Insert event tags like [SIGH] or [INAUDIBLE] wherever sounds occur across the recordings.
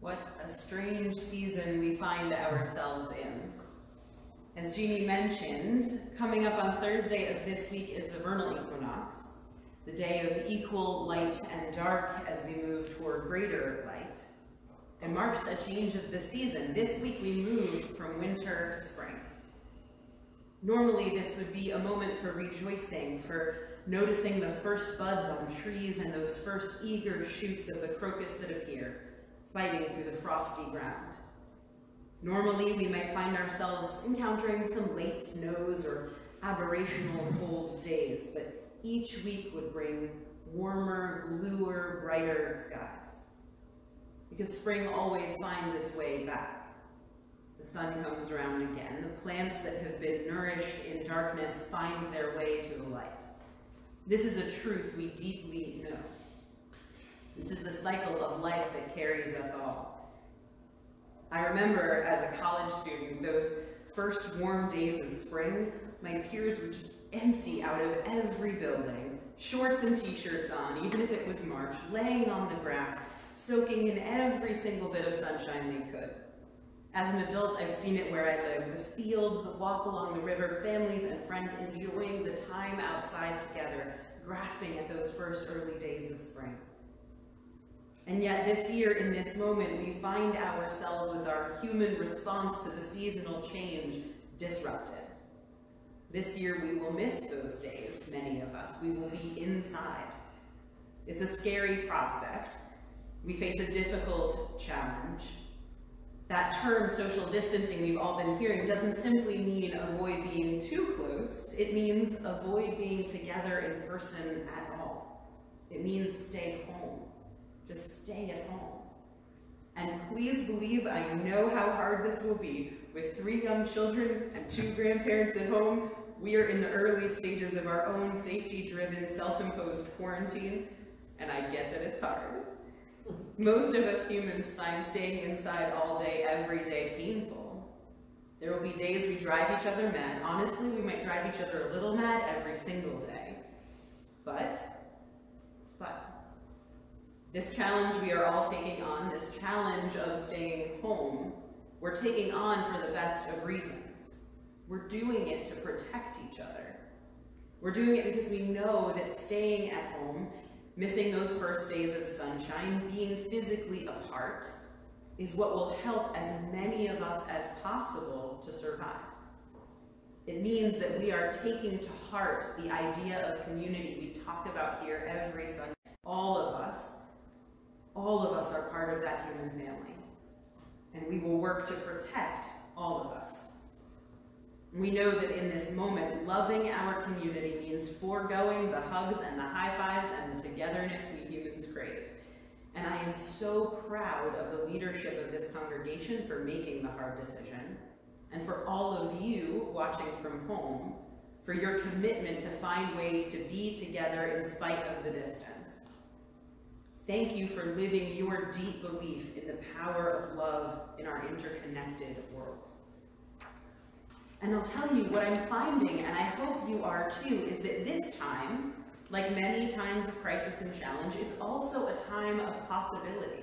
What a strange season we find ourselves in. As Jeannie mentioned, coming up on Thursday of this week is the vernal equinox, the day of equal light and dark as we move toward greater light. It marks a change of the season. This week we move from winter to spring. Normally this would be a moment for rejoicing, for noticing the first buds on trees and those first eager shoots of the crocus that appear fighting through the frosty ground. Normally, we might find ourselves encountering some late snows or aberrational cold days, but each week would bring warmer, bluer, brighter skies. Because spring always finds its way back. The sun comes around again. The plants that have been nourished in darkness find their way to the light. This is a truth we deeply know. This is the cycle of life that carries us all. I remember as a college student, those first warm days of spring, my peers were just empty out of every building, shorts and t-shirts on, even if it was March, laying on the grass, soaking in every single bit of sunshine they could. As an adult, I've seen it where I live, the fields, the walk along the river, families and friends enjoying the time outside together, grasping at those first early days of spring. And yet this year, in this moment, we find ourselves with our human response to the seasonal change disrupted. This year, we will miss those days, many of us. We will be inside. It's a scary prospect. We face a difficult challenge. That term, social distancing, we've all been hearing, doesn't simply mean avoid being too close. It means avoid being together in person at all. It means stay home. Just stay at home. And please believe I know how hard this will be. With three young children and two grandparents at home, we are in the early stages of our own safety-driven, self-imposed quarantine, and I get that it's hard. Most of us humans find staying inside all day, every day painful. There will be days we drive each other mad. Honestly, we might drive each other a little mad every single day. But, but, this challenge we are all taking on, this challenge of staying home, we're taking on for the best of reasons. We're doing it to protect each other. We're doing it because we know that staying at home, missing those first days of sunshine, being physically apart, is what will help as many of us as possible to survive. It means that we are taking to heart the idea of community we talk about here every Sunday. All of us all of us are part of that human family. And we will work to protect all of us. We know that in this moment, loving our community means foregoing the hugs and the high fives and the togetherness we humans crave. And I am so proud of the leadership of this congregation for making the hard decision, and for all of you watching from home, for your commitment to find ways to be together in spite of the distance. Thank you for living your deep belief in the power of love in our interconnected world. And I'll tell you what I'm finding, and I hope you are too, is that this time, like many times of crisis and challenge, is also a time of possibility.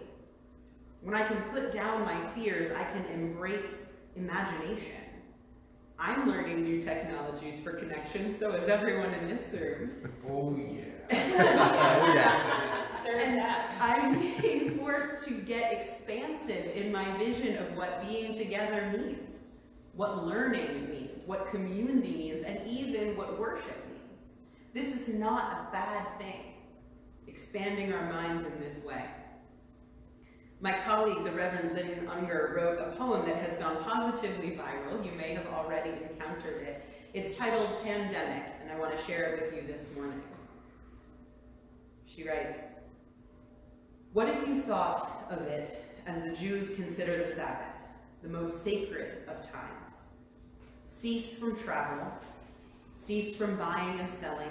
When I can put down my fears, I can embrace imagination. I'm learning new technologies for connection, so is everyone in this room. Oh yeah. [LAUGHS] oh yeah. And I'm [LAUGHS] being forced to get expansive in my vision of what being together means, what learning means, what community means, and even what worship means. This is not a bad thing, expanding our minds in this way. My colleague, the Reverend Lynn Ungar, wrote a poem that has gone positively viral. You may have already encountered it. It's titled Pandemic, and I want to share it with you this morning. She writes, what if you thought of it as the Jews consider the Sabbath, the most sacred of times? Cease from travel, cease from buying and selling,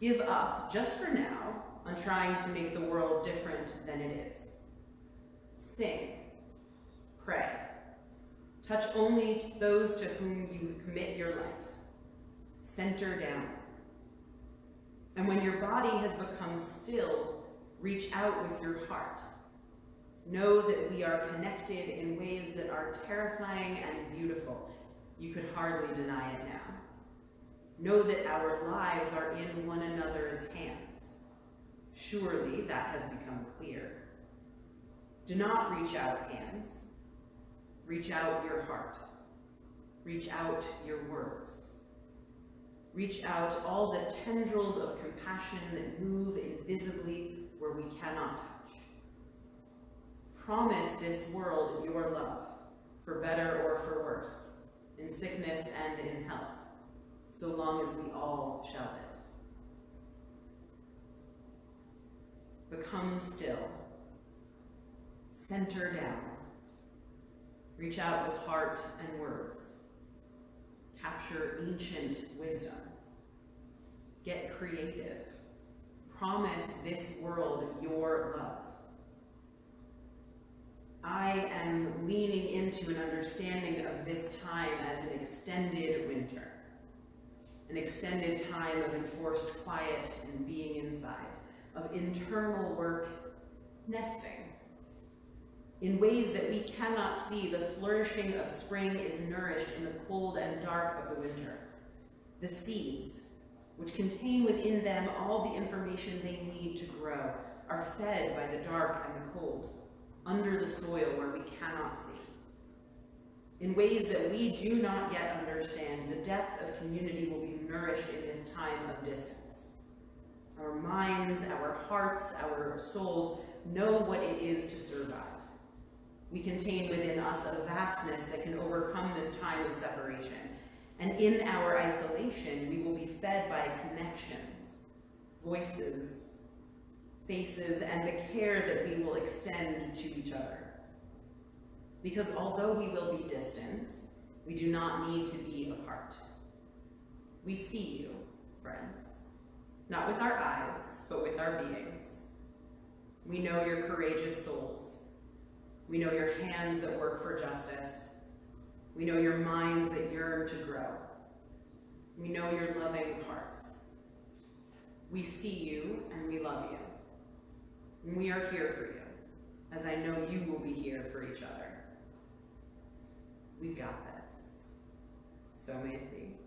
give up, just for now, on trying to make the world different than it is. Sing, pray, touch only those to whom you commit your life. Center down. And when your body has become still, reach out with your heart. Know that we are connected in ways that are terrifying and beautiful. You could hardly deny it now. Know that our lives are in one another's hands. Surely that has become clear. Do not reach out hands. Reach out your heart. Reach out your words. Reach out all the tendrils of compassion that move invisibly where we cannot touch. Promise this world your love, for better or for worse, in sickness and in health, so long as we all shall live. Become still. Center down. Reach out with heart and words. Capture ancient wisdom. Get creative. Promise this world your love. I am leaning into an understanding of this time as an extended winter, an extended time of enforced quiet and being inside, of internal work nesting. In ways that we cannot see, the flourishing of spring is nourished in the cold and dark of the winter. The seeds, which contain within them all the information they need to grow, are fed by the dark and the cold under the soil where we cannot see. In ways that we do not yet understand, the depth of community will be nourished in this time of distance. Our minds, our hearts, our souls know what it is to survive. We contain within us a vastness that can overcome this time of separation. And in our isolation, we will be fed by connections, voices, faces, and the care that we will extend to each other. Because although we will be distant, we do not need to be apart. We see you, friends, not with our eyes, but with our beings. We know your courageous souls. We know your hands that work for justice. We know your minds that yearn to grow. We know your loving hearts. We see you and we love you. And we are here for you, as I know you will be here for each other. We've got this. So may it be.